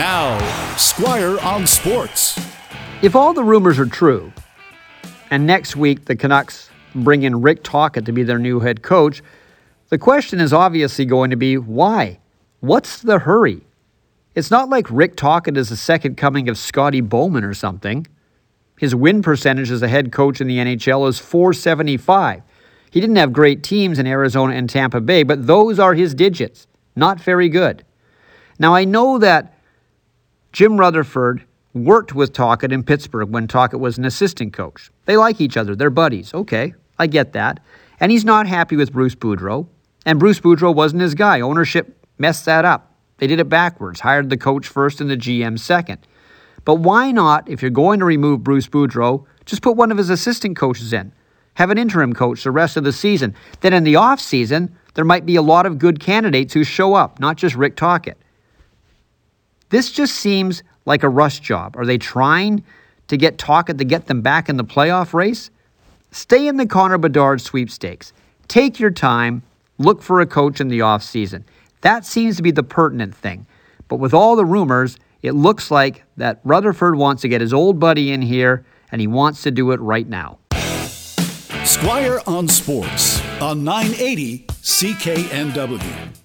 Now, Squire on Sports. If all the rumors are true, and next week the Canucks bring in Rick Tocchet to be their new head coach, the question is obviously going to be why? What's the hurry? It's not like Rick Tocchet is the second coming of Scotty Bowman or something. His win percentage as a head coach in the NHL is 475. He didn't have great teams in Arizona and Tampa Bay, but those are his digits. Not very good. Now, I know that Jim Rutherford worked with Tocchet in Pittsburgh when Tocchet was an assistant coach. They like each other, they're buddies. Okay, I get that. And he's not happy with Bruce Boudreau. And Bruce Boudreau wasn't his guy. Ownership messed that up. They did it backwards, hired the coach first and the GM second. But why not, if you're going to remove Bruce Boudreau, just put one of his assistant coaches in? Have an interim coach the rest of the season. Then in the off season, there might be a lot of good candidates who show up, not just Rick Tocchet. This just seems like a rush job. Are they trying to get Tocchet to get them back in the playoff race? Stay in the Connor Bedard sweepstakes. Take your time. Look for a coach in the offseason. That seems to be the pertinent thing. But with all the rumors, it looks like that Rutherford wants to get his old buddy in here, and he wants to do it right now. Squire on Sports on 980 CKNW.